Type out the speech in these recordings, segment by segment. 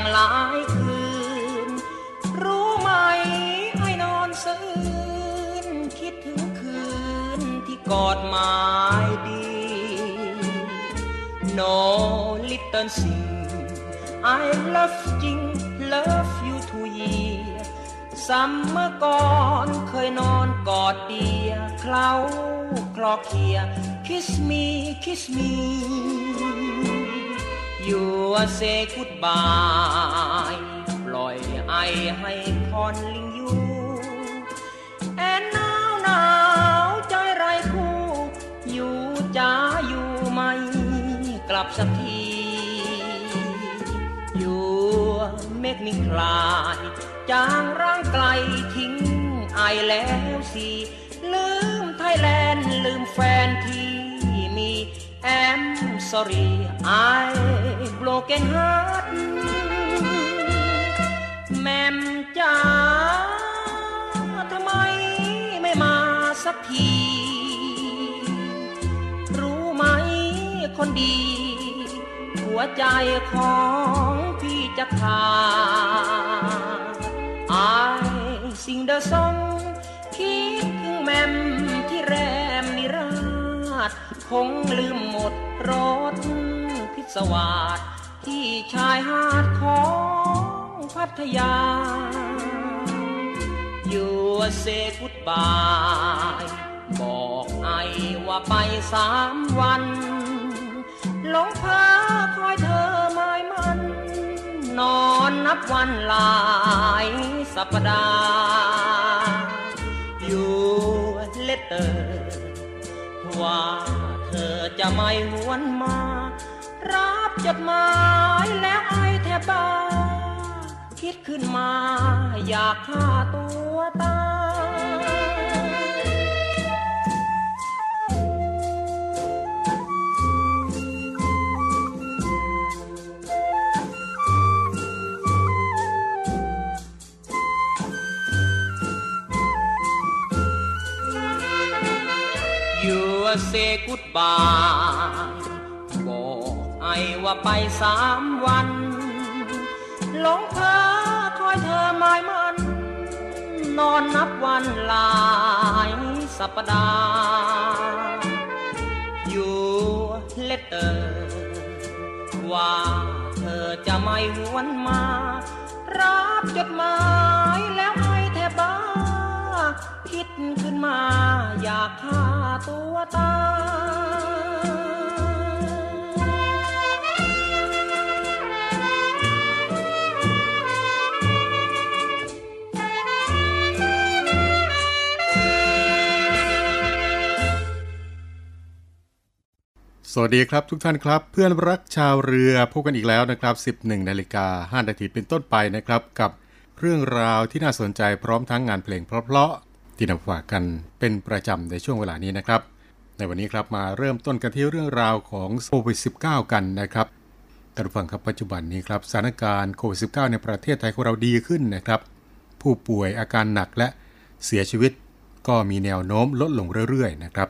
งหลายคืน รู้ไหมไอ้นอนสะอื้นคิดถึงคืนที่กอดหมายดี No little thing I love จริง love you to year ซัมเมื่อก่อนเคยนอนกอดเดียเคล้าคลอเคลีย kiss me kiss me you say goodbye ปล่อยไอให้คอนลิงอยู่ and now now ใจไรคู่อยู่จ้าอยู่ไหมกลับสักทีอยู่เมกมิคลายจางร่างไกลทิ้งไอแล้วสิลืมไทยแลนด์ลืมแฟนที่มี แอม sorry I broken heart แม่มจ๋าทำไมไม่มาสักที รู้ไหมคนดี หัวใจของพี่จะขาด I sing the song คิดถึงแม่ม คงลืมหมดรถพิศวาสที่ชายหาดของพัทยา อยู่เซกุดบาย บอกไอว่าไปสามวันหลงพาคอยเธอไม่มัน นอนนับวันหลายสัปดาห์อยู่เลตเตอร์ว่า จะไม่หวนมา รับจดหมายแล้วไอแทบบ้า คิดขึ้นมาอยากฆ่าตัวตาย You say goodbye บอกไอว่าไปสามวันหลงเธอคอยเธอหมายมัน นอนนับวันหลายสัปดาห์อยู่เลตเตอร์ว่าเธอจะไม่หวนมา รับจดหมายแล้ว คิดขึ้นมาอยากฆ่าตัวตายสวัสดีครับทุกท่านครับ เพื่อนรักชาวเรือพบกันอีกแล้วนะครับ 11นาฬิกา5นาทีเป็นต้นไปนะครับ กับเรื่องราวที่น่าสนใจพร้อมทั้งงานเพลงเพราะๆ ที่นำฝากกันเป็นประจำในช่วงเวลานี้นะครับ ในวันนี้ครับมาเริ่มต้นกันที่เรื่องราวของโควิด -19 กันนะครับท่านผู้ฟังครับปัจจุบันนี้ครับสถานการณ์โควิด -19 ในประเทศไทยของเราดีขึ้นนะครับ ผู้ป่วยอาการหนักและเสียชีวิต ก็มีแนวโน้มลดลงเรื่อยๆนะครับ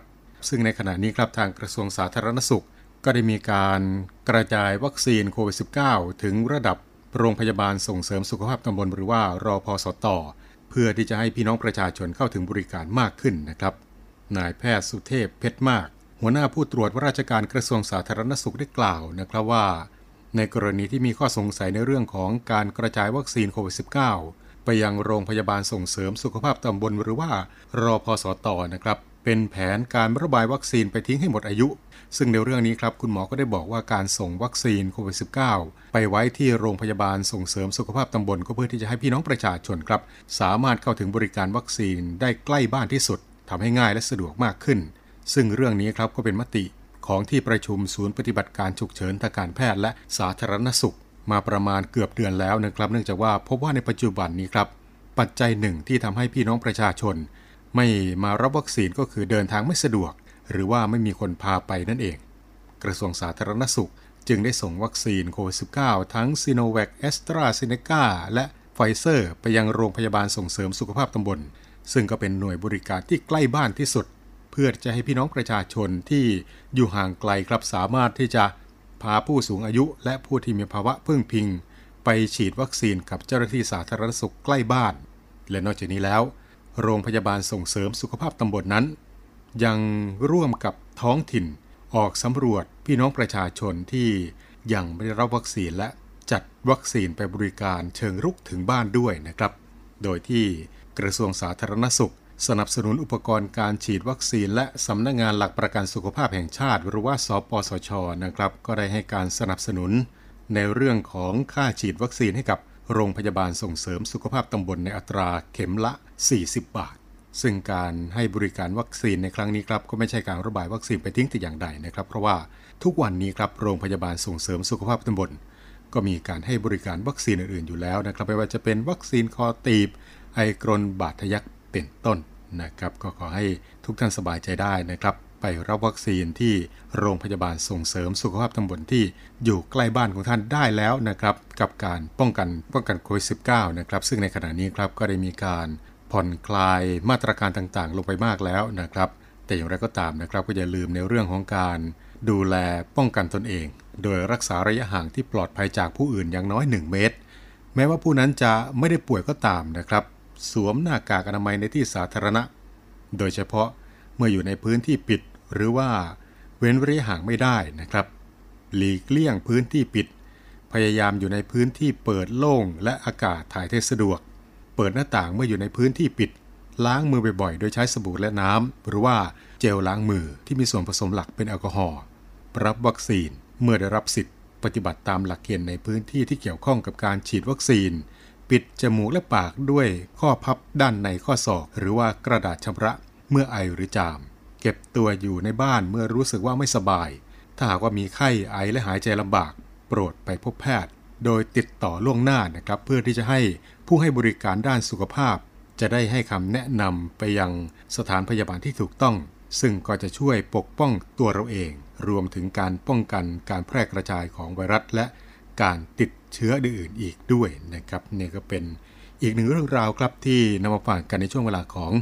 ซึ่งในขณะนี้ครับทางกระทรวงสาธารณสุข ก็ได้มีการกระจายวัคซีนโควิด -19 ถึงระดับโรงพยาบาลส่งเสริมสุขภาพตำบลหรือว่ารอพอสต เพื่อที่จะให้พี่น้องประชาชนเข้าถึงบริการมากขึ้นนะครับ นายแพทย์สุเทพเพชรมาก หัวหน้าผู้ตรวจว่าราชการกระทรวงสาธารณสุขได้กล่าวนะครับว่า ในกรณีที่มีข้อสงสัยในเรื่องของการกระจายวัคซีนโควิด -19 ไปยังโรงพยาบาลส่งเสริมสุขภาพตำบลหรือว่ารอพสตนะครับ เป็นแผนการระบายวัคซีนไปทิ้งให้หมดอายุ ซึ่งในเรื่องนี้ครับคุณหมอก็ได้บอกว่าการส่งวัคซีนโควิด -19 ไปไว้ที่โรงพยาบาลส่งเสริมสุขภาพตำบลก็เพื่อที่จะให้พี่น้องประชาชนครับ สามารถเข้าถึงบริการวัคซีนได้ใกล้บ้านที่สุดทำให้ง่ายและสะดวกมากขึ้น ซึ่งเรื่องนี้ครับก็เป็นมติของที่ประชุมศูนย์ปฏิบัติการฉุกเฉินทางการแพทย์และสาธารณสุข มาประมาณเกือบเดือนแล้วนะครับ เนื่องจากว่าพบว่าในปัจจุบันนี้ครับ ปัจจัยหนึ่งที่ทำให้พี่น้องประชาชน ไม่มารับวัคซีนก็คือเดินทางไม่สะดวก หรือว่าไม่มีคนพาไปนั่นเอง กระทรวงสาธารณสุขจึงได้ส่งวัคซีนโควิด -19 ทั้งซีโนแวคแอสตราเซเนกาและไฟเซอร์ ไปยังโรงพยาบาลส่งเสริมสุขภาพตำบล ซึ่งก็เป็นหน่วยบริการที่ใกล้บ้านที่สุด เพื่อจะให้พี่น้องประชาชนที่อยู่ห่างไกลครับสามารถที่จะพาผู้สูงอายุ และผู้ที่มีภาวะพึ่งพิง ไปฉีดวัคซีนกับเจ้าหน้าที่สาธารณสุขใกล้บ้าน และนอกจากนี้แล้ว โรงพยาบาลส่งเสริมสุขภาพตำบลนนั้น ยังร่วมกับท้องถิ่นออกสำรวจพี่น้องประชาชนที่ยังไม่ได้รับวัคซีนและจัดวัคซีนไปบริการเชิงรุกถึงบ้านด้วยนะครับ โดยที่กระทรวงสาธารณสุข สนับสนุนอุปกรณ์การฉีดวัคซีน และสำนักงงานหลักประกันสุขภาพแห่งชาติ หรือว่าสปสชนะครับ ก็ได้ให้การสนับสนุน ในเรื่องของค่าฉีดวัคซีนให้กับโรงพยาบาลส่งเสริมสุขภาพตำบลในอัตราเข็มละ 40 บาท ซึ่งการให้บริการวัคซีนในครั้งนี้ครับก็ไม่ใช่การระบายวัคซีนไปทิ้งแต่อย่างใดนะครับ เพราะว่าทุกวันนี้ครับโรงพยาบาลส่งเสริมสุขภาพตำบล ก็มีการให้บริการวัคซีนอื่นๆอยู่แล้วนะครับไม่ว่าจะเป็นวัคซีนคอตีบ ไอกรนบาดทะยักเป็นต้นนะครับก็ขอให้ทุกท่านสบายใจได้นะครับ ไปรับวัคซีนที่โรงพยาบาลส่งเสริมสุขภาพตำบลที่อยู่ใกล้บ้านของท่านได้แล้วนะครับ กับการป้องกันป้องกันโควิด -19 นะครับซึ่งในขณะนี้ครับก็ได้มีการ ผ่อนคลายมาตรการต่างๆ ลงไปมากแล้วนะครับ แต่อย่างไรก็ตามนะครับก็อย่าลืมในเรื่องของการดูแลป้องกันตนเอง โดยรักษาระยะห่างที่ปลอดภัยจากผู้อื่นอย่างน้อย 1 เมตร แม้ว่าผู้นั้นจะไม่ได้ป่วยก็ตามนะครับ สวมหน้ากากอนามัยในที่สาธารณะ โดยเฉพาะเมื่ออยู่ในพื้นที่ปิดหรือว่าเว้นระยะห่างไม่ได้นะครับ หลีกเลี่ยงพื้นที่ปิด พยายามอยู่ในพื้นที่เปิดโล่งและอากาศถ่ายเทสะดวก เปิดหน้าต่างเมื่ออยู่ในพื้นที่ปิด ล้างมือบ่อยๆ โดยใช้สบู่และน้ำ หรือว่าเจลล้างมือที่มีส่วนผสมหลักเป็นแอลกอฮอล์รับวัคซีนเมื่อได้รับสิทธิ์ ปฏิบัติตามหลักเกณฑ์ในพื้นที่ที่เกี่ยวข้องกับการฉีดวัคซีน ปิดจมูกและปากด้วยข้อพับด้านในข้อศอก หรือว่ากระดาษชำระเมื่อไอหรือจาม เก็บตัวอยู่ในบ้านเมื่อรู้สึกว่าไม่สบาย ถ้าหากว่ามีไข้ไอและหายใจลำบาก โปรดไปพบแพทย์ โดยติดต่อล่วงหน้านะครับ เพื่อที่จะให้ ผู้ให้บริการด้านสุขภาพ จะได้ให้คำแนะนำไปยังสถานพยาบาลที่ถูกต้อง ซึ่งก็จะช่วยปกป้องตัวเราเอง รวมถึงการป้องกันการแพร่กระจายของไวรัสและการติดเชื้ออื่นๆอีกด้วยนะครับนี่ก็เป็นอีกหนึ่งเรื่องราวครับที่นำมาฝากกันในช่วงเวลาของ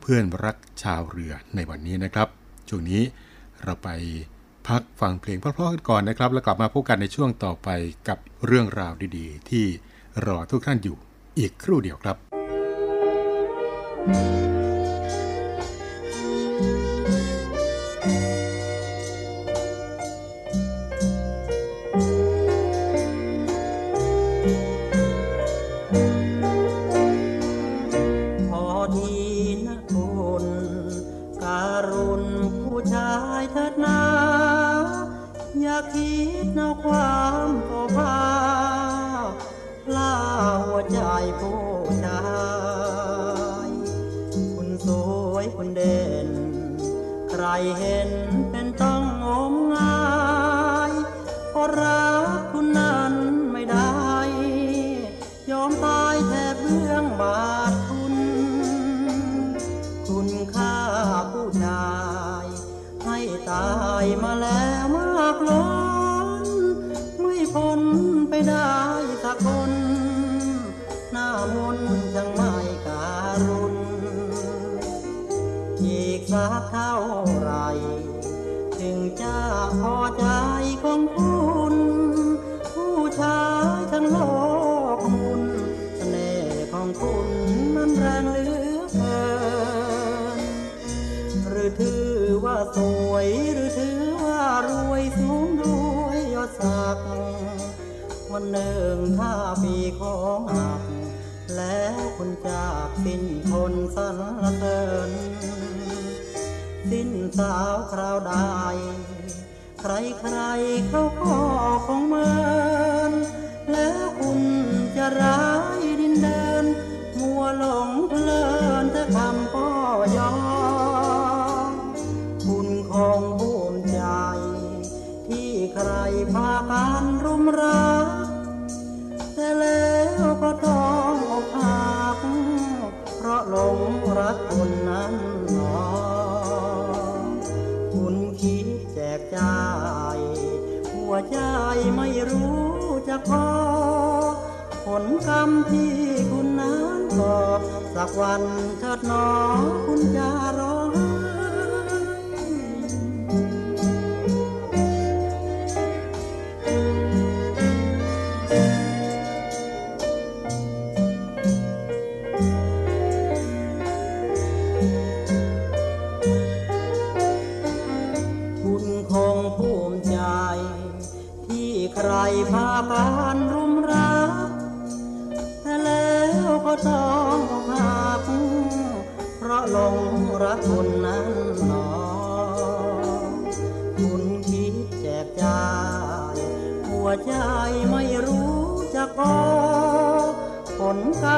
เพื่อนรักชาวเรือในวันนี้นะครับช่วงนี้เราไปพักฟังเพลงเพราะๆกันก่อนนะครับ แล้วกลับมาพบกันในช่วงต่อไปกับเรื่องราวดีๆ ที่รอทุกท่านอยู่ อีกครู่เดียวครับพอทีนะคุณการุณผู้ชายเถิดนาอย่าคิดเอาความ เห็นเป็นต้องงมงายเพราะรักคุณนั้นไม่ได้ ยอมตายแทบเรื่องบาทคุณ คุณค่าผู้ชาย ให้ตายมาแล้วมากล้น ไม่พ้นไปได้ จากสิ้นคนสรรเสริญ สิ้นสาวคราวใด ใครใครเขาก็คงเหมือนแล้วคุณจะรัก ราะหลงรักคนนั้นหนอ คุณคิดแจกจ่าย หัวใจไม่รู้จะพอผลกรรมที่คุณนั้นก่อสักวันเถิดหนอคุณจะ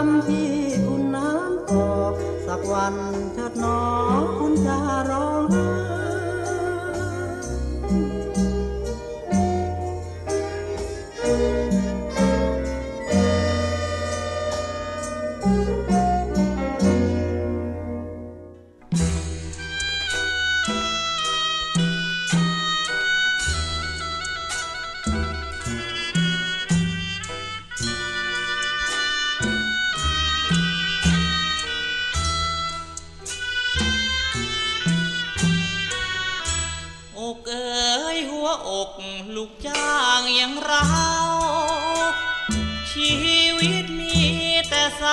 ลกรมที่คุณนั้นก่อสักวันเถิดหนอคุณจะ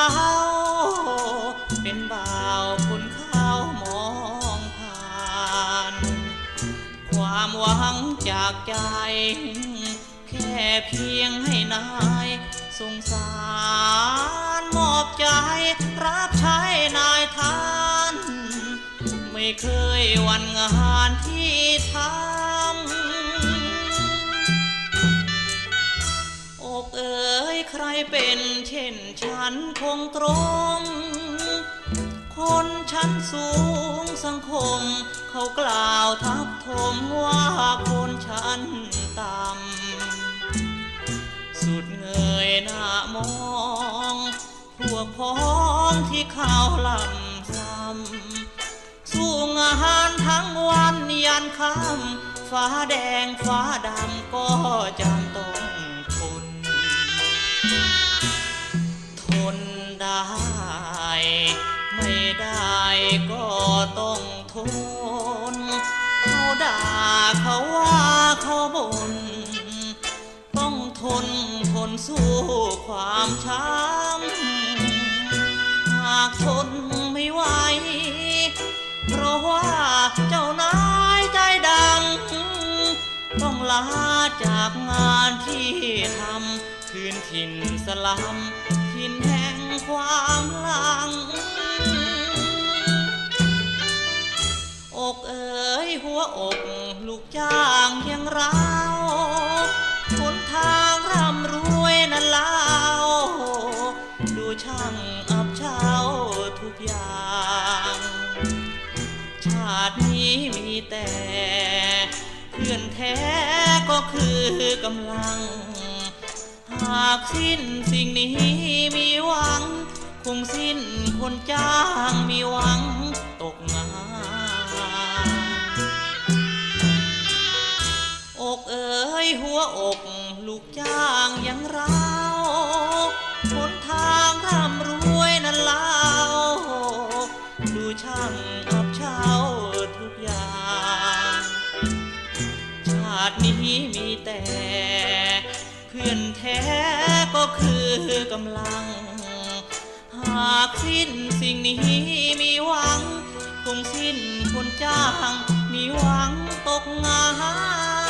เศร้าเป็นบ่าวคนเข้ามองผ่าน ความหวังจากใจ แค่เพียงให้นายสงสารมอบใจรับใช้นายท่าน ไม่เคยวันงานที่ทำ เป็นเช่นฉันคงตรง คนชั้นสูงสังคม เขากล่าวทับทมว่าคนชั้นต่ำ สุดเงยหน้ามอง พวกพ้องที่เขาวลำซ้ำสู้งานทั้งวันยันค่ำฟ้าแดงฟ้าดำก็จำต้อง ได้ ไม่ได้ก็ต้องทน เขาด่าเขาว่าเขาบ่นต้องทนทนสู้ความช้ำหากทนไม่ไหว เพราะว่าเจ้านายใจดำต้องลาจากงานที่ทำคืนถิ่นสลัม ถิ่นแห่งความหลัง อกเอ๋ยหัวอกลูกจ้างย่างเราวหนทางร่ำรวยนั้นเล่าดูช่างอับเช้าทุกอย่าง ชาตินี้มีแต่ เพื่อนแท้ก็คือกำลังากสิ้นสิ่งนี้มีหวัง คงสิ้นคนจ้างมีหวังตกงานอกเอ๋ยหัวอกลูกจ้างย่างเราหนทางร่ำรวยนั้นเล่าดูช่างอับเช้าทุกอย่าง ชาตินี้มีแต่ เพื่อนแท้ก็คือกำลัง หากสิ้นสิ่งนี้มีหวัง คงสิ้นคนจ้าง มีหวังตกงาน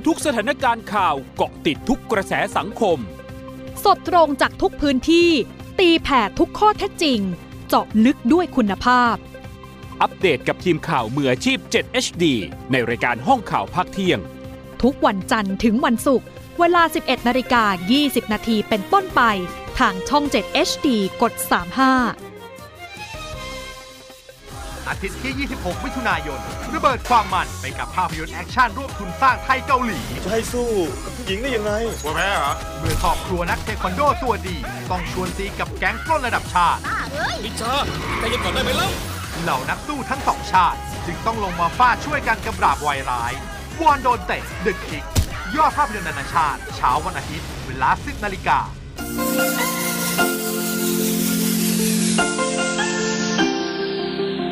ทันทุกสถานการณ์ข่าวเกาะติดทุกกระแสสังคม สดตรงจากทุกพื้นที่ ตีแผ่ทุกข้อเท็จจริง เจาะลึกด้วยคุณภาพ อัปเดตกับทีมข่าวมืออาชีพ 7 HD ในรายการห้องข่าวภาคเที่ยง ทุกวันจันทร์ถึงวันศุกร์เวลา 11นาฬิกา20 นาทีเป็นต้นไป ทางช่อง 7 HD กด 35 อาทิตย์ที่ 26 มิถุนายนระเบิดความมันไปกับภาพยนตร์แอคชั่นร่วมทุนสร้างไทยเกาหลี จะให้สู้กับผู้หญิงได้ยังไงกลัวแพ้เหรอ เมื่อครอบครัวนักเทควันโดตัวดี ต้องชวนตีกับแก๊งปล้นระดับชาติ นิชาใจเย็นก่อนได้ไหมล่ะเหล่านักสู้ทั้งสองชาติ จึงต้องลงมาฟาดช่วยกันกำราบวายร้ายวอนโดนเตะ The Kick ยอดภาพยนตร์นานาชาติเช้าวันอาทิตย์เวลา 10นาฬิกา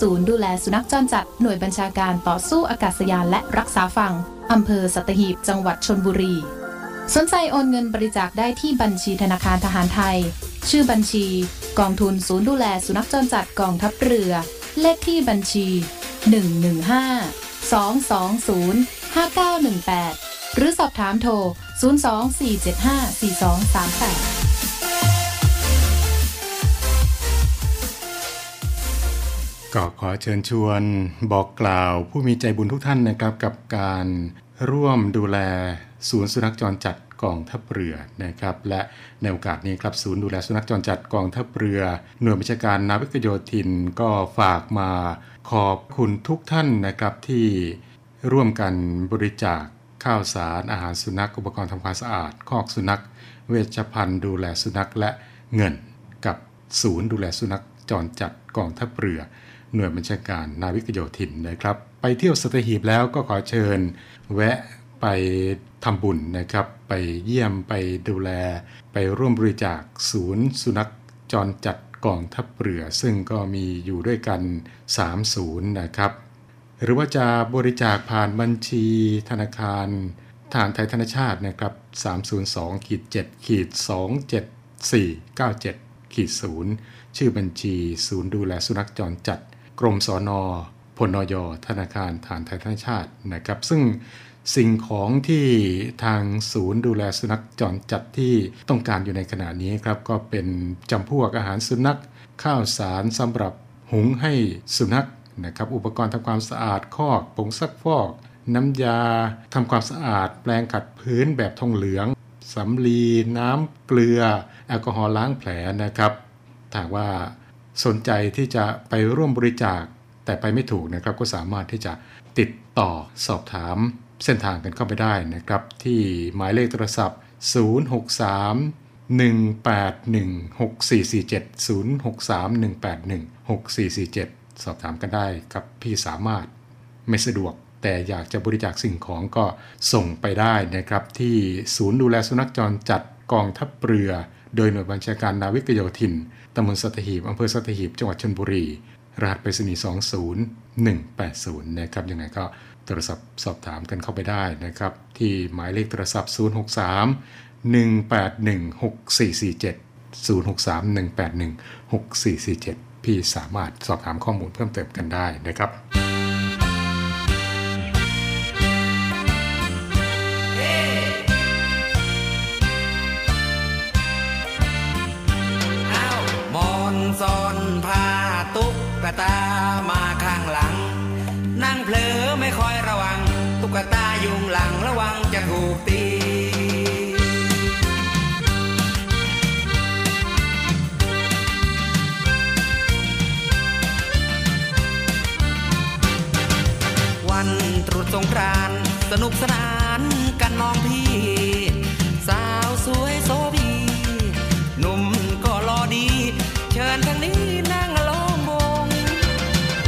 ศูนย์ดูแลสุนัขจรจัดหน่วยบัญชาการต่อสู้อากาศยานและรักษาฝั่งอำเภอสัตหีบ จังหวัดชนบุรี สนใจโอนเงินบริจาคได้ที่บัญชีธนาคารทหารไทย ชื่อบัญชี กองทุนศูนย์ดูแลสุนัขจรจัดกองทัพเรือ เลขที่บัญชี 115 220 5918 หรือสอบถามโทร 024754238 ก็ขอเชิญชวนบอกกล่าวผู้มีใจบุญทุกท่านนะครับกับการร่วมดูแลศูนย์สุนัขจรจัดกองทัพเรือนะครับและในโอกาสนี้ครับศูนย์ดูแลสุนัขจรจัดกองทัพเรือ หน่วยบัญชาการนาวิกโยธินก็ฝากมาขอบคุณทุกท่านนะครับที่ร่วมกันบริจาคข้าวสารอาหารสุนัขอุปกรณ์ทำความสะอาด คอกสุนัข เวชภัณฑ์ดูแลสุนัขและเงินกับศูนย์ดูแลสุนัขจรจัดกองทัพเรือ หน่วยบัญชาการนาวิกโยธินนะครับ ไปเที่ยวสตหีบแล้วก็ขอเชิญ แวะไปทำบุญนะครับ ไปเยี่ยมไปดูแล ไปร่วมบริจาคศูนย์ สุนัขจรจัดกองทัพเรือ ซึ่งก็มีอยู่ด้วยกัน3ศูนย์นะครับ หรือว่าจะบริจาคผ่านบัญชีธนาคารทหารไทยธนชาตินะครับ 302ขีด7ขีด27497ขีด0ชื่อบัญชีศูนย์ดูแลสุนัขจรจัด กรมสอนอพลนยธนาคารฐานไทยธนชาตินะครับ ซึ่งสิ่งของที่ทางศูนย์ดูแลสุนัขจรจัดที่ต้องการอยู่ในขณะนี้ครับ ก็เป็นจำพวกอาหารสุนัข ข้าวสารสำหรับหุงให้สุนัขนะครับอุปกรณ์ทำความสะอาดคอกผงซักฟอก น้ำยาทำความสะอาด แปรงขัดพื้นแบบทองเหลืองสำลีน้ำเกลือ แอลกอฮอล์ล้างแผลนะครับถ้าว่า สนใจที่จะไปร่วมบริจาคแต่ไปไม่ถูกนะครับก็สามารถที่จะติดต่อสอบถามเส้นทางกันเข้าไปได้นะครับ ที่หมายเลขโทรศัพท์ 063 181 6447 063 181 6447 สอบถามกันได้กับพี่สามารถไม่สะดวกแต่อยากจะบริจาคสิ่งของก็ส่งไปได้นะครับ ที่ศูนย์ดูแลสุนัขจรจัดกองทัพเรือ โดยหน่วยบัญชาการนาวิกโยธิน ตำบลสัตหีบอำเภอสัตหีบ จังหวัดชลบุรี รหัสไปรษณีย์20180 นะครับ ยังไงก็โทรศัพท์สอบถามกันเข้าไปได้นะครับ ที่หมายเลขโทรศัพท์ 063 181 6447 063 181 6447 พี่สามารถสอบถามข้อมูลเพิ่มเติมกันได้นะครับ ตามาข้างหลัง นั่งเผลอไม่คอยระวัง ตุ๊กตายุงหลังระวังจะถูกตีวันตรุษสงกรานสนุกสนาน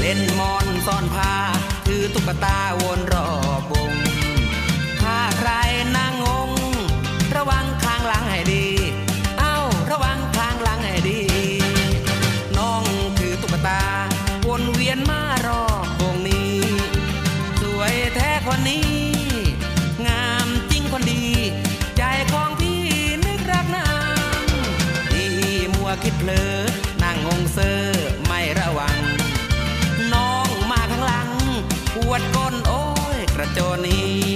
เล่นมอนซ่อนผ้าถือตุ๊กตาวนรอบโบ ยกระโจน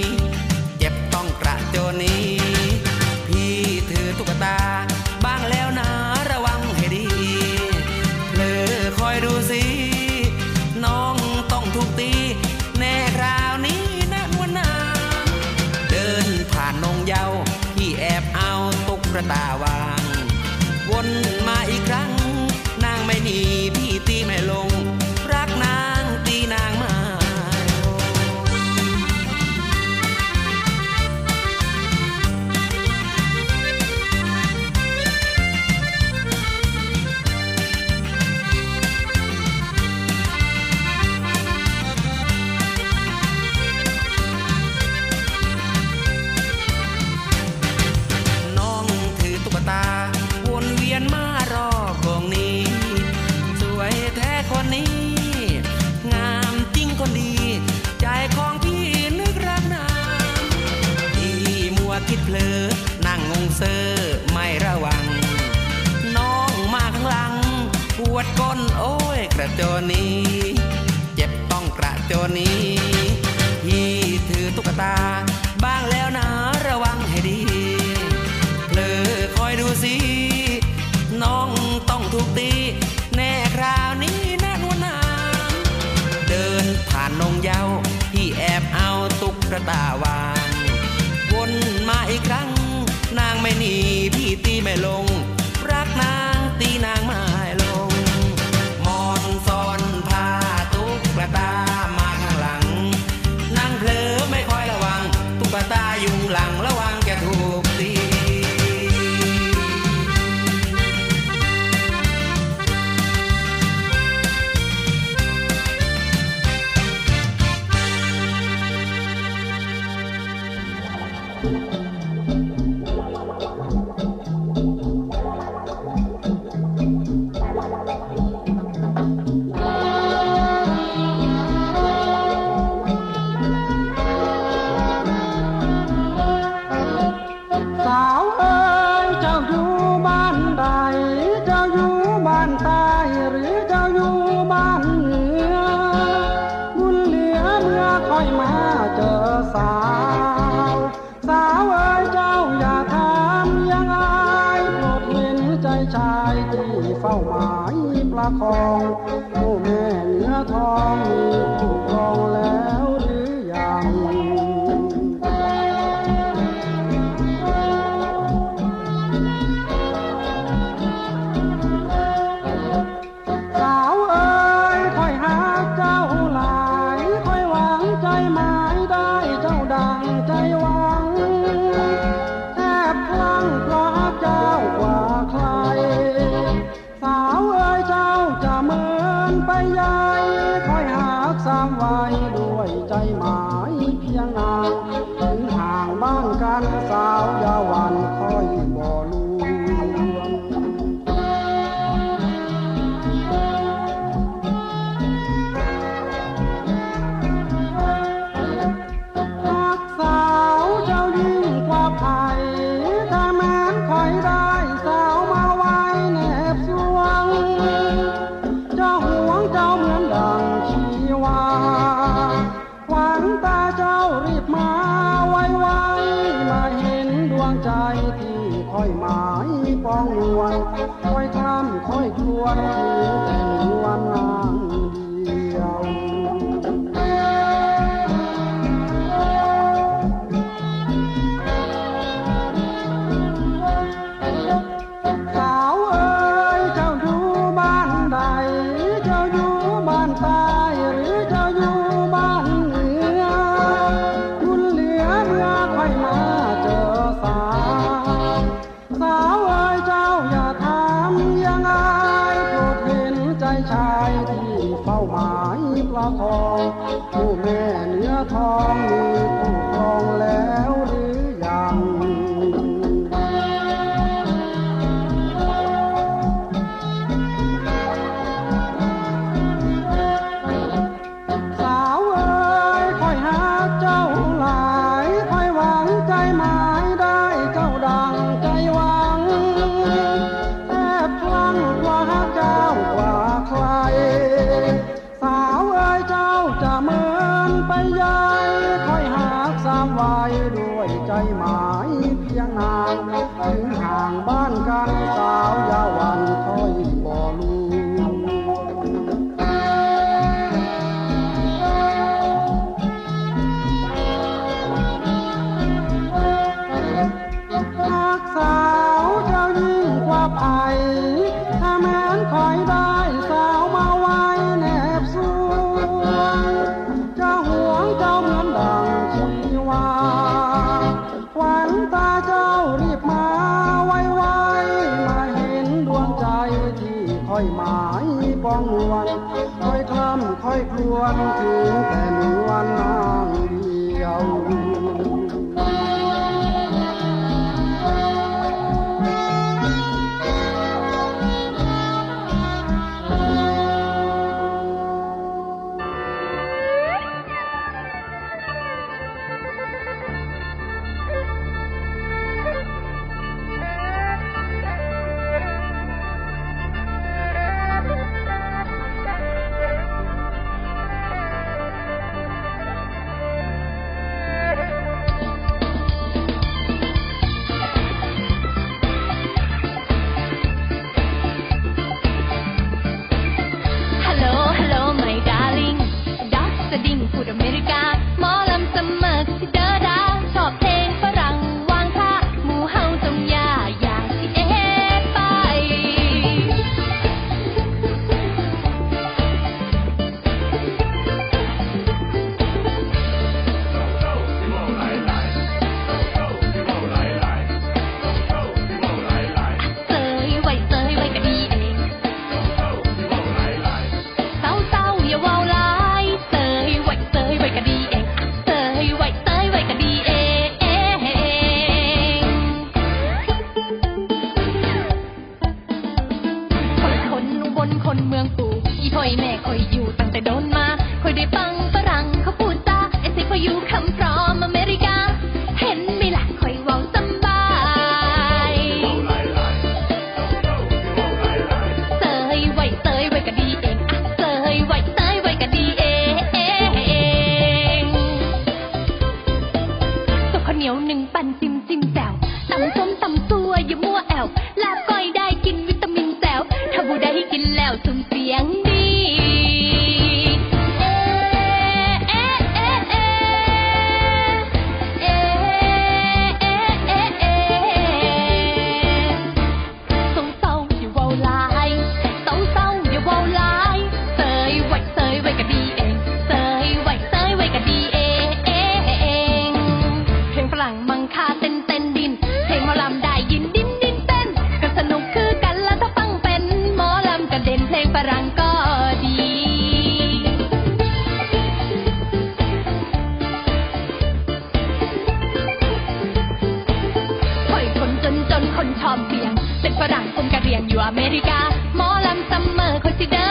อเมริกา หมอลำซัมเมอร์คนที่เดิน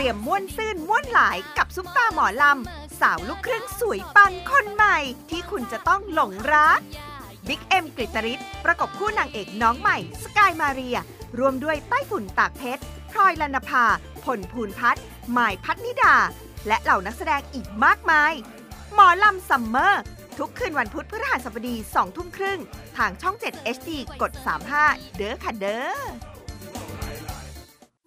เตรียมม่วนซื่นม่วนหลายกับซุปตาร์หมอลำ สาวลูกครึ่งสวยปังคนใหม่ ที่คุณจะต้องหลงรักบิ๊กเอ็มกฤตริศประกบคู่นางเอกน้องใหม่ สกายมาเรีย รวมด้วยใต้ฝุ่นตากเพชรพลอยลนภาพลภูนพัฒน์หมายพัฒนิดา และเหล่านักแสดงอีกมากมาย หมอลำซัมเมอร์ ทุกคืนวันพุธพฤหัสบดี2ทุ่มครึ่ง ทางช่อง 7 HD กด 35 เด้อค่ะเด้อ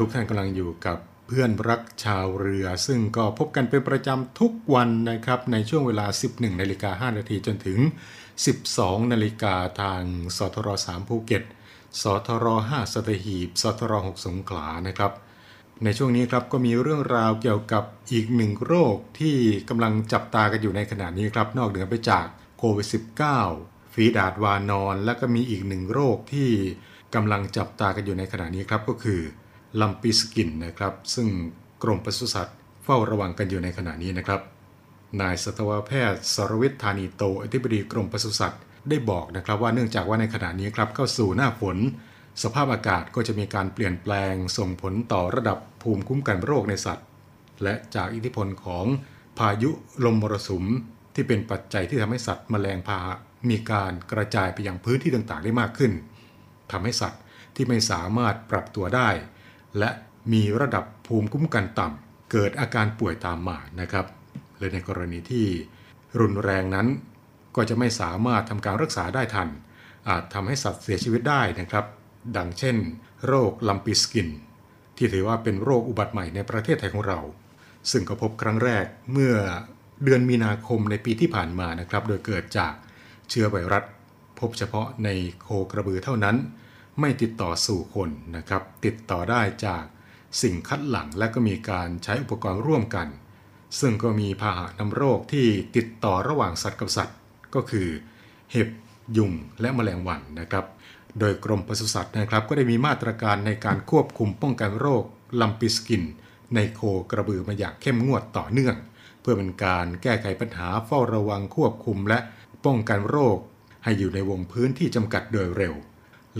ทุกท่านกำลังอยู่กับเพื่อนรักชาวเรือ ซึ่งก็พบกันเป็นประจำทุกวันนะครับในช่วงเวลา 11นาฬิกา5นาทีจนถึง 12นาฬิกาทางสทร3ภูเก็ตสทร5สัตหีบสทร6สงขลานะครับในช่วงนี้ครับก็มีเรื่องราวเกี่ยวกับอีกหนึ่งโรคที่กำลังจับตากันอยู่ในขณะนี้ครับ นอกเหนือไปจากโควิด -19 ฝีดาดวานอน และก็มีอีกหนึ่งโรคที่กำลังจับตากันอยู่ในขณะนี้ครับก็คือ ลัมปีสกินนะครับ ซึ่งกรมปศุสัตว์เฝ้าระวังกันอยู่ในขณะนี้นะครับ นายสัตวแพทย์สรวิทย์ธานีโตอธิบดีกรมปศุสัตว์ได้บอกนะครับว่าเนื่องจากว่าในขณะนี้ครับเข้าสู่หน้าฝน สภาพอากาศก็จะมีการเปลี่ยนแปลงส่งผลต่อระดับภูมิคุ้มกันโรคในสัตว์ และจากอิทธิพลของพายุลมมรสุมที่เป็นปัจจัยที่ทำให้สัตว์แมลงพาหะมีการกระจายไปยังพื้นที่ต่างๆ ได้มากขึ้นทำให้สัตว์ที่ไม่สามารถปรับตัวได้ และมีระดับภูมิคุ้มกันต่ำ เกิดอาการป่วยตามมานะครับและในกรณีที่รุนแรงนั้น ก็จะไม่สามารถทำการรักษาได้ทัน อาจทำให้สัตว์เสียชีวิตได้นะครับ ดังเช่น โรคลัมปีสกิน ที่ถือว่าเป็นโรคอุบัติใหม่ในประเทศไทยของเรา ซึ่งก็พบครั้งแรกเมื่อเดือนมีนาคมในปีที่ผ่านมานะครับ โดยเกิดจากเชื้อไวรัส พบเฉพาะในโคกระบือเท่านั้น ไม่ติดต่อสู่คนนะครับ ติดต่อได้จากสิ่งคัดหลั่งและก็มีการใช้อุปกรณ์ร่วมกัน ซึ่งก็มีพาหะนำโรคที่ติดต่อระหว่างสัตว์กับสัตว์ ก็คือ เห็บ ยุง และแมลงวันนะครับ โดยกรมปศุสัตว์นะครับ ก็ได้มีมาตรการในการควบคุมป้องกันโรคลัมปิสกิน ในโคกระบือมาอย่างเข้มงวดต่อเนื่อง เพื่อเป็นการแก้ไขปัญหาเฝ้าระวังควบคุมและป้องกันโรค ให้อยู่ในวงพื้นที่จำกัดโดยเร็ว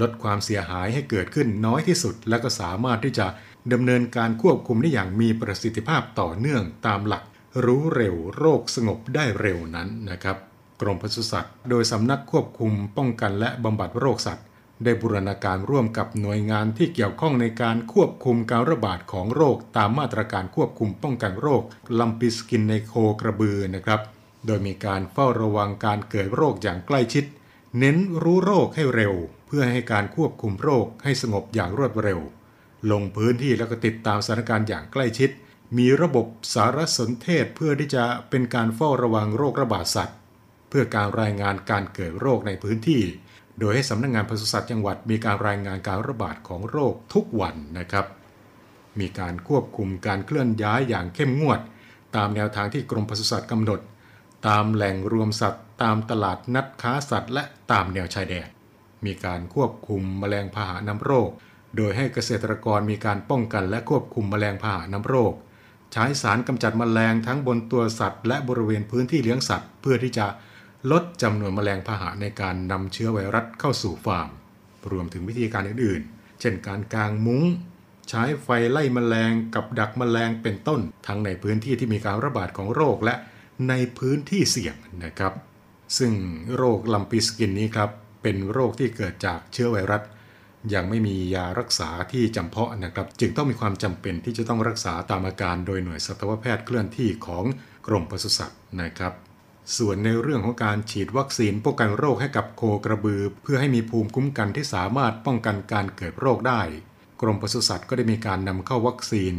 ลดความเสียหายให้เกิดขึ้นน้อยที่สุด และก็สามารถที่จะดำเนินการควบคุมได้อย่างมีประสิทธิภาพต่อเนื่องตามหลัก รู้เร็วโรคสงบได้เร็วนั้นนะครับ กรมปศุสัตว์โดยสำนักควบคุมป้องกันและบำบัดโรคสัตว์ ได้บูรณาการร่วมกับหน่วยงานที่เกี่ยวข้องในการควบคุมการระบาดของโรค ตามมาตรการควบคุมป้องกันโรคลัมปิสกินในโคกระบือนะครับ โดยมีการเฝ้าระวังการเกิดโรคอย่างใกล้ชิด เน้นรู้โรคให้เร็ว เพื่อให้การควบคุมโรคให้สงบอย่างรวดเร็ว ลงพื้นที่แล้วก็ติดตามสถานการณ์อย่างใกล้ชิด มีระบบสารสนเทศเพื่อที่จะเป็นการเฝ้าระวังโรคระบาดสัตว์ เพื่อการรายงานการเกิดโรคในพื้นที่ โดยให้สำนักงงานปศุสัตว์จังหวัด มีการรายงานการระบาดของโรคทุกวันนะครับ มีการควบคุมการเคลื่อนย้ายอย่างเข้มงวด ตามแนวทางที่กรมปศุสัตว์กำหนด ตามแหล่งรวมสัตว์ ตามตลาดนัดค้าสัตว์ และตามแนวชายแดน มีการควบคุมแมลงพาหะนำโรค โดยให้เกษตรกรมีการป้องกันและควบคุมแมลงพาหะนำโรค ใช้สารกำจัดแมลงทั้งบนตัวสัตว์ และบริเวณพื้นที่เลี้ยงสัตว์ เพื่อที่จะลดจำนวนแมลงพาหะในการนำเชื้อไวรัสเข้าสู่ฟาร์ม รวมถึงวิธีการอื่นๆ เช่นการกางมุง้ง ใช้ไฟไล่แมลงกับดักแมลงเป็นต้น ทั้งในพื้นที่ที่มีการระบาดของโรคและในพื้นที่เสี่ยงนะครับ ซึ่งโรคลัมปีสกินนี้ครับ เป็นโรคที่เกิดจากเชื้อไวรัส ยังไม่มียารักษาที่จำเพาะนะครับ จึงต้องมีความจำเป็นที่จะต้องรักษาตามอาการโดยหน่วยสัตวแพทย์เคลื่อนที่ของกรมปศุสัตว์นะครับส่วนในเรื่องของการฉีดวัคซีนป้องกันโรคให้กับโคกระบือ เพื่อให้มีภูมิคุ้มกันที่สามารถป้องกันการเกิดโรคได้ กรมปศุสัตว์ก็ได้มีการนำเข้าวัคซีน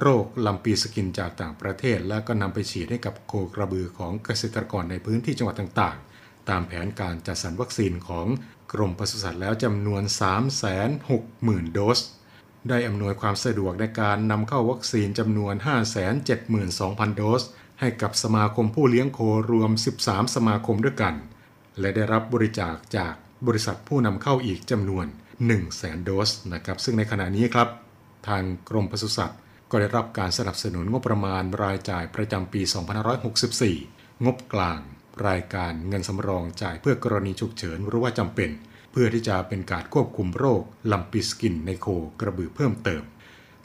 โรคลัมปีสกินจากต่างประเทศ และก็นำไปฉีดให้กับโคกระบือของเกษตรกรในพื้นที่จังหวัดต่างๆ ตามแผนการจัดสรรวัคซีนของกรมปศุสัตว์แล้วจำนวน 360,000 โดส ได้อำนวยความสะดวกในการนำเข้าวัคซีนจำนวน 572,000 โดส ให้กับสมาคมผู้เลี้ยงโครวม 13 สมาคมด้วยกัน และได้รับบริจาคจากบริษัทผู้นำเข้าอีกจำนวน 100,000 โดสนะครับ ซึ่งในขณะนี้ครับ ทางกรมปศุสัตว์ก็ได้รับการสนับสนุนงบประมาณรายจ่ายประจำปี 2564 งบกลาง รายการเงินสำรองจ่ายเพื่อกรณีฉุกเฉินหรือว่าจำเป็น เพื่อที่จะเป็นการควบคุมโรคลัมปิสกินในโคกระบือเพิ่มเติม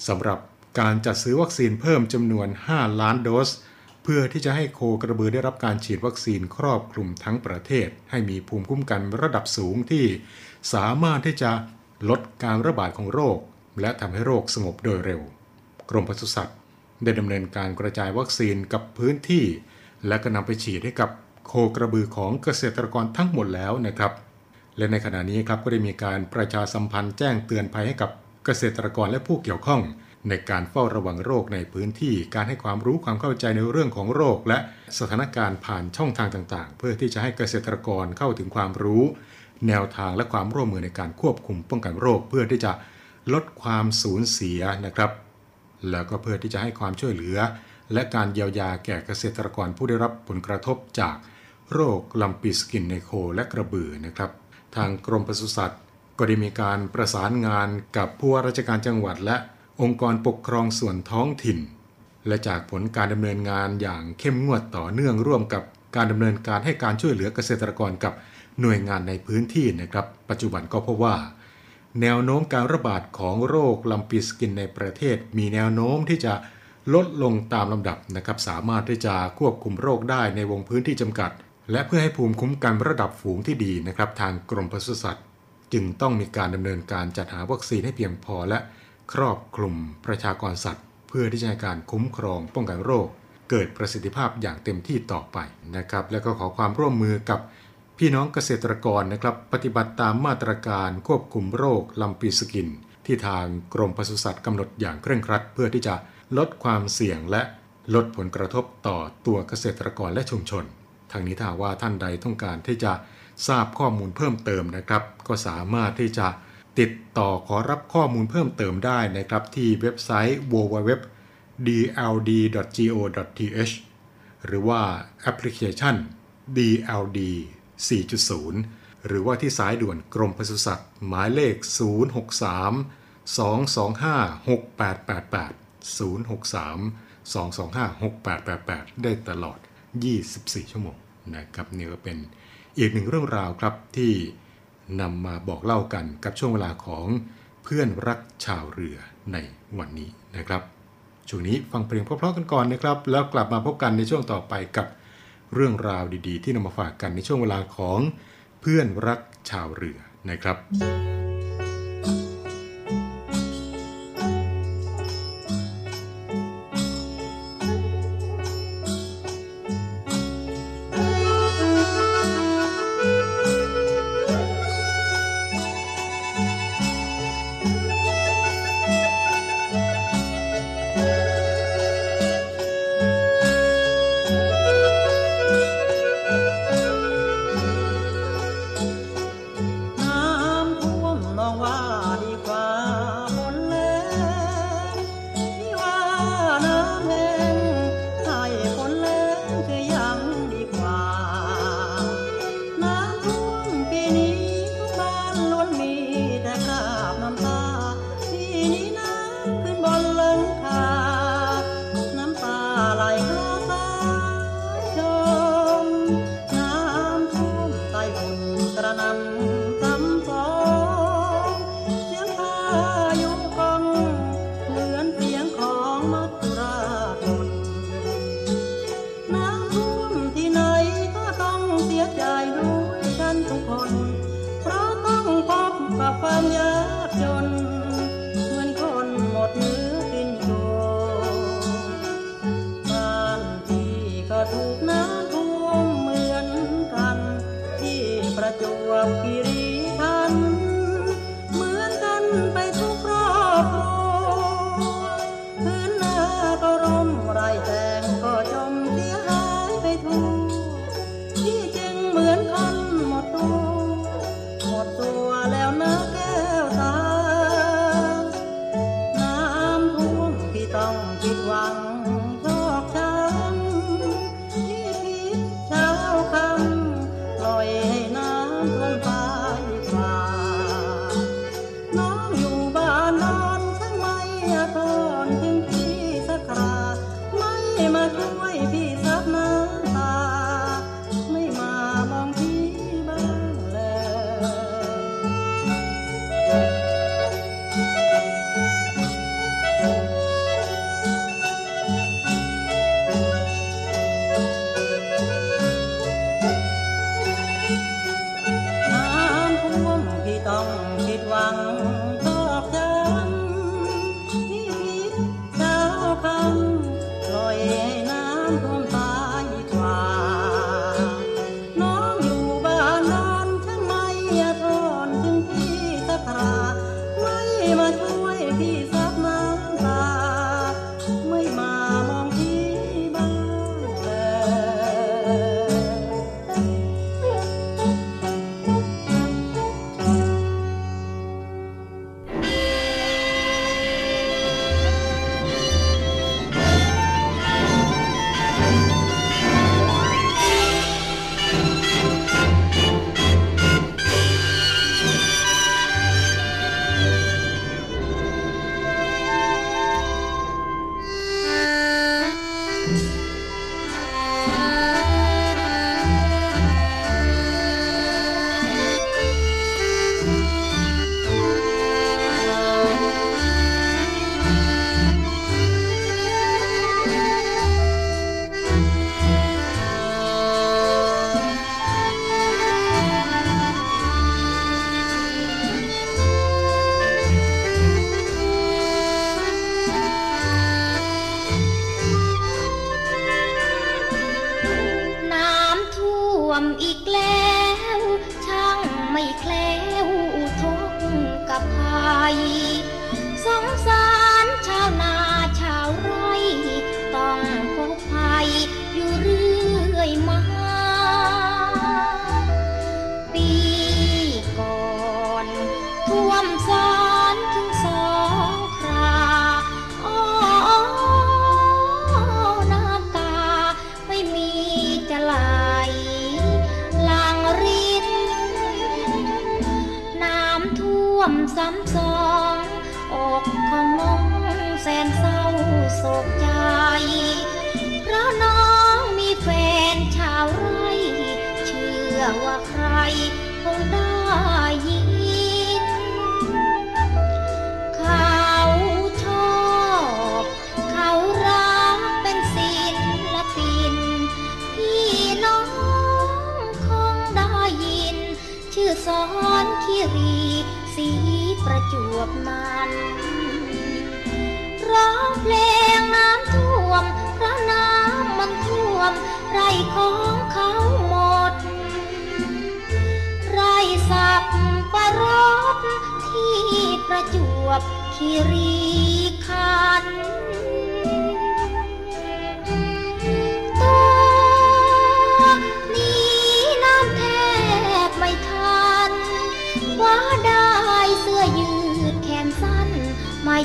สำหรับการจัดซื้อวัคซีนเพิ่มจำนวน 5 ล้านโดส เพื่อที่จะให้โคกระบือได้รับการฉีดวัคซีนครอบคลุมทั้งประเทศ ให้มีภูมิคุ้มกันระดับสูงที่ สามารถที่จะลดการระบาดของโรค และทำให้โรคสงบโดยเร็ว กรมปศุสัตว์ได้ดำเนินการกระจายวัคซีนกับพื้นที่ และก็นำไปฉีดให้กับ โคกระบือของเกษตรกรทั้งหมดแล้วนะครับ และในขณะนี้ครับก็ได้มีการประชาสัมพันธ์แจ้งเตือนภัยให้กับเกษตรกรและผู้เกี่ยวข้อง ในการเฝ้าระวังโรคในพื้นที่ การให้ความรู้ความเข้าใจในเรื่องของโรค และสถานการณ์ผ่านช่องทางต่างๆ เพื่อที่จะให้เกษตรกรเข้าถึงความรู้ แนวทางและความร่วมมือในการควบคุมป้องกันโรค เพื่อที่จะลดความสูญเสียนะครับ แล้วก็เพื่อที่จะให้ความช่วยเหลือ และการเยียวยาแก่เกษตรกรผู้ได้รับผลกระทบจาก โรคลัมปีสกินในโคและกระบือนะครับ ทางกรมปศุสัตว์ก็ได้มีการประสานงานกับผู้ว่าราชการจังหวัด และองค์กรปกครองส่วนท้องถิ่น และจากผลการดำเนินงานอย่างเข้มงวดต่อเนื่องร่วมกับการดำเนินการให้การช่วยเหลือเกษตรกรกับหน่วยงานในพื้นที่นะครับ ปัจจุบันก็พบว่า แนวโน้มการระบาดของโรคลัมปีสกินในประเทศ มีแนวโน้มที่จะลดลงตามลำดับนะครับ สามารถที่จะควบคุมโรคได้ในวงพื้นที่จำกัด และเพื่อให้ภูมิคุ้มกันระดับฝูงที่ดีนะครับทางกรมปศุสัตว์ จึงต้องมีการดำเนินการจัดหาวัคซีนให้เพียงพอและครอบคลุมประชากรสัตว์ เพื่อที่จะให้การคุ้มครองป้องกันโรค เกิดประสิทธิภาพอย่างเต็มที่ต่อไปนะครับ และก็ขอความร่วมมือกับพี่น้องเกษตรกรนะครับ ปฏิบัติตามมาตรการควบคุมโรคลำปีสกิน ที่ทางกรมปศุสัตว์กำหนดอย่างเคร่งครัด เพื่อที่จะลดความเสี่ยงและลดผลกระทบต่อตัวเกษตรกรและชุมชน ทางนี้ถ้าว่าท่านใดต้องการที่จะทราบข้อมูลเพิ่มเติมนะครับ ก็สามารถที่จะติดต่อขอรับข้อมูลเพิ่มเติมได้นะครับ ที่เว็บไซต์ www dld.go.th หรือว่าแอปพลิเคชัน DLD 4.0 หรือว่าที่สายด่วนกรมปศุสัตว์หมายเลข 063 225 6888 063 225 6888 ได้ตลอด 24 ชั่วโมงนะครับนี่ก็เป็นอีกหนึ่งเรื่องราวครับที่นำมาบอกเล่ากันกับช่วงเวลาของเพื่อนรักชาวเรือในวันนี้นะครับช่วงนี้ฟังเพลงเพราะๆกันก่อนนะครับ แล้วกลับมาพบกันในช่วงต่อไปกับเรื่องราวดีๆ ที่นำมาฝากกันในช่วงเวลาของเพื่อนรักชาวเรือนะครับ ท่ว วบนั้นร้องเพลงน้ำท่วมเพราะน้ำมันท่วม ไรของเขาหมด ไรสับประรดที่ประจวบคีรีขันธ์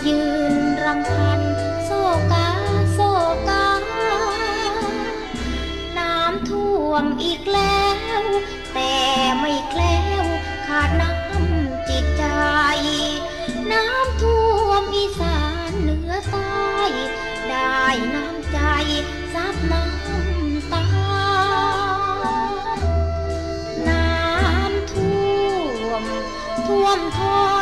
ยืนรำพันโซกาโซกา น้ำท่วมอีกแล้ว แต่ไม่แคล้วขาดน้ำจิตใจ น้ำท่วมอีสานเหนือใต้ได้น้ำใจซับน้ำตา น้ำท่วม ท่วมทน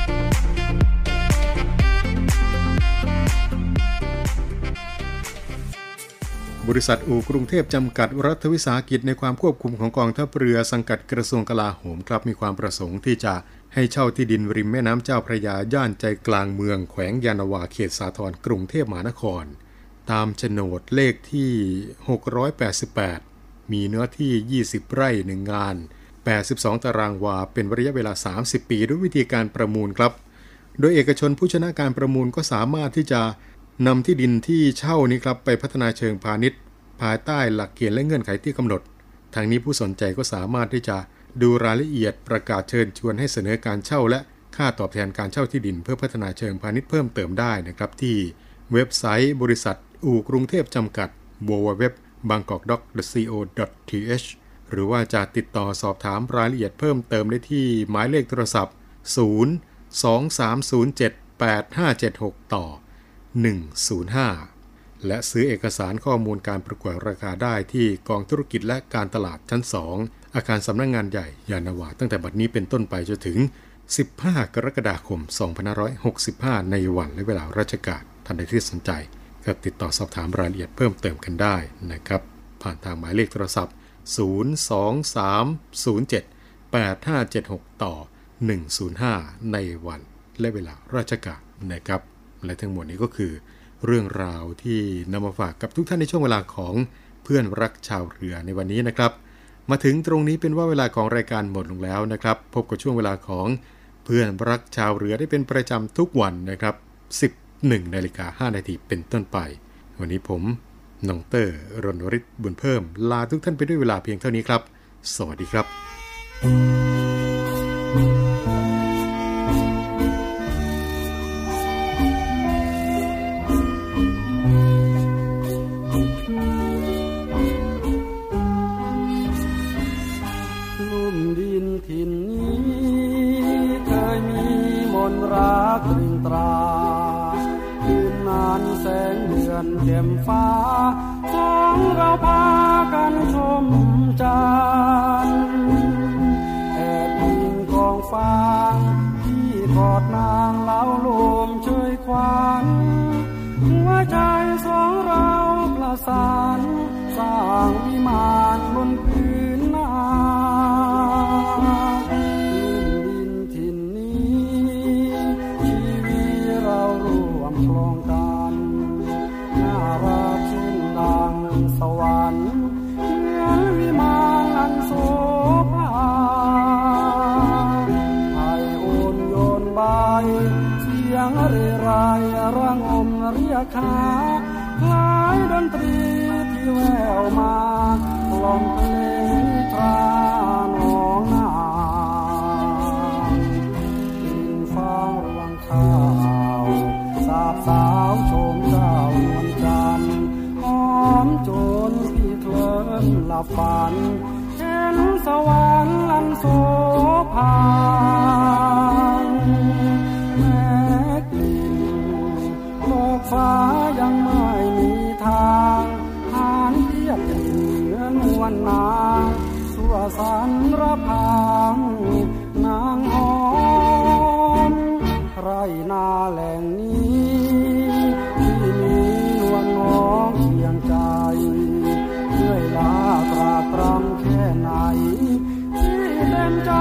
บริษัทอู่กรุงเทพจำกัดรัฐวิสาหกิจในความควบคุมของกองทัพเรือสังกัดกระทรวงกลาโหมครับมีความประสงค์ที่จะให้เช่าที่ดินริมแม่น้ำเจ้าพระยาย่านใจกลางเมืองแขวงยานาวาเขตสาทรกรุงเทพมหานคร ตามโฉนดเลขที่ 688 มีเนื้อที่ 20 ไร่หนึ่งงาน 82 ตารางวา เป็นระยะเวลา 30 ปีด้วยวิธีการประมูลครับ โดยเอกชนผู้ชนะการประมูลก็สามารถที่จะ นำที่ดินที่เช่านี้ครับไปพัฒนาเชิงพาณิชย์ ภายใต้หลักเกณฑ์และเงื่อนไขที่กำหนด ทางนี้ผู้สนใจก็สามารถที่จะดูรายละเอียดประกาศเชิญชวนให้เสนอการเช่า และค่าตอบแทนการเช่าที่ดิน เพื่อพัฒนาเชิงพาณิชย์เพิ่มเติมได้นะครับ ที่เว็บไซต์บริษัท อู่กรุงเทพจำกัด www.bangkokdoc.co.th หรือว่าจะติดต่อสอบถามรายละเอียดเพิ่มเติมได้ที่หมายเลขโทรศัพท์ 0 2307 8576 ต่อ 105 และซื้อเอกสารข้อมูลการประกวดราคาได้ที่กองธุรกิจและการตลาดชั้น 2 อาคารสำนักงงานใหญ่ยานาวาตั้งแต่บัดนี้เป็นต้นไปจนถึง 15 กรกฎาคม 2565 ในวันและเวลาราชการท่านใดที่สนใจก็ติดต่อสอบถามรายละเอียดเพิ่มเติมกันได้นะครับ ผ่านทางหมายเลขโทรศัพท์ 02307 8576 ต่อ 105 ในวันและเวลาราชการนะครับ และทั้งหมดนี้ก็คือ เรื่องราวที่นำมาฝากกับทุกท่านในช่วงเวลาของเพื่อนรักชาวเรือในวันนี้นะครับ มาถึงตรงนี้เป็นว่าเวลาของรายการหมดลงแล้วนะครับ พบกับช่วงเวลาของเพื่อนรักชาวเรือได้เป็นประจำทุกวันนะครับ 11นาฬิกา5นาทีเป็นต้นไป วันนี้ผมนองเตอร์รณฤทธิ์บุญเพิ่ม ลาทุกท่านไปด้วยเวลาเพียงเท่านี้ครับ สวัสดีครับ ฟ้าสองเราพากันชมจันทร์แอบยิงกองฟ้าที่กอดนางเล้าลมช่วยควันหัวใจสองเราประสาน คล้ายดนตรีที่แววมาลอมเพลงนิทราน้องนากินฟ้างรวงข้าวสาบสาวชมเจ้าวลจันทร์หอมจนพี่เคลิ้มหลับฝันเห็นสวรรค์อันโสภา สันระพังนางหอมไรนาแหล่งนี้ที่มีนวลน้องเพียงใจเหนื่อยลาตราตรำแค่ไหนที่เต็มใจ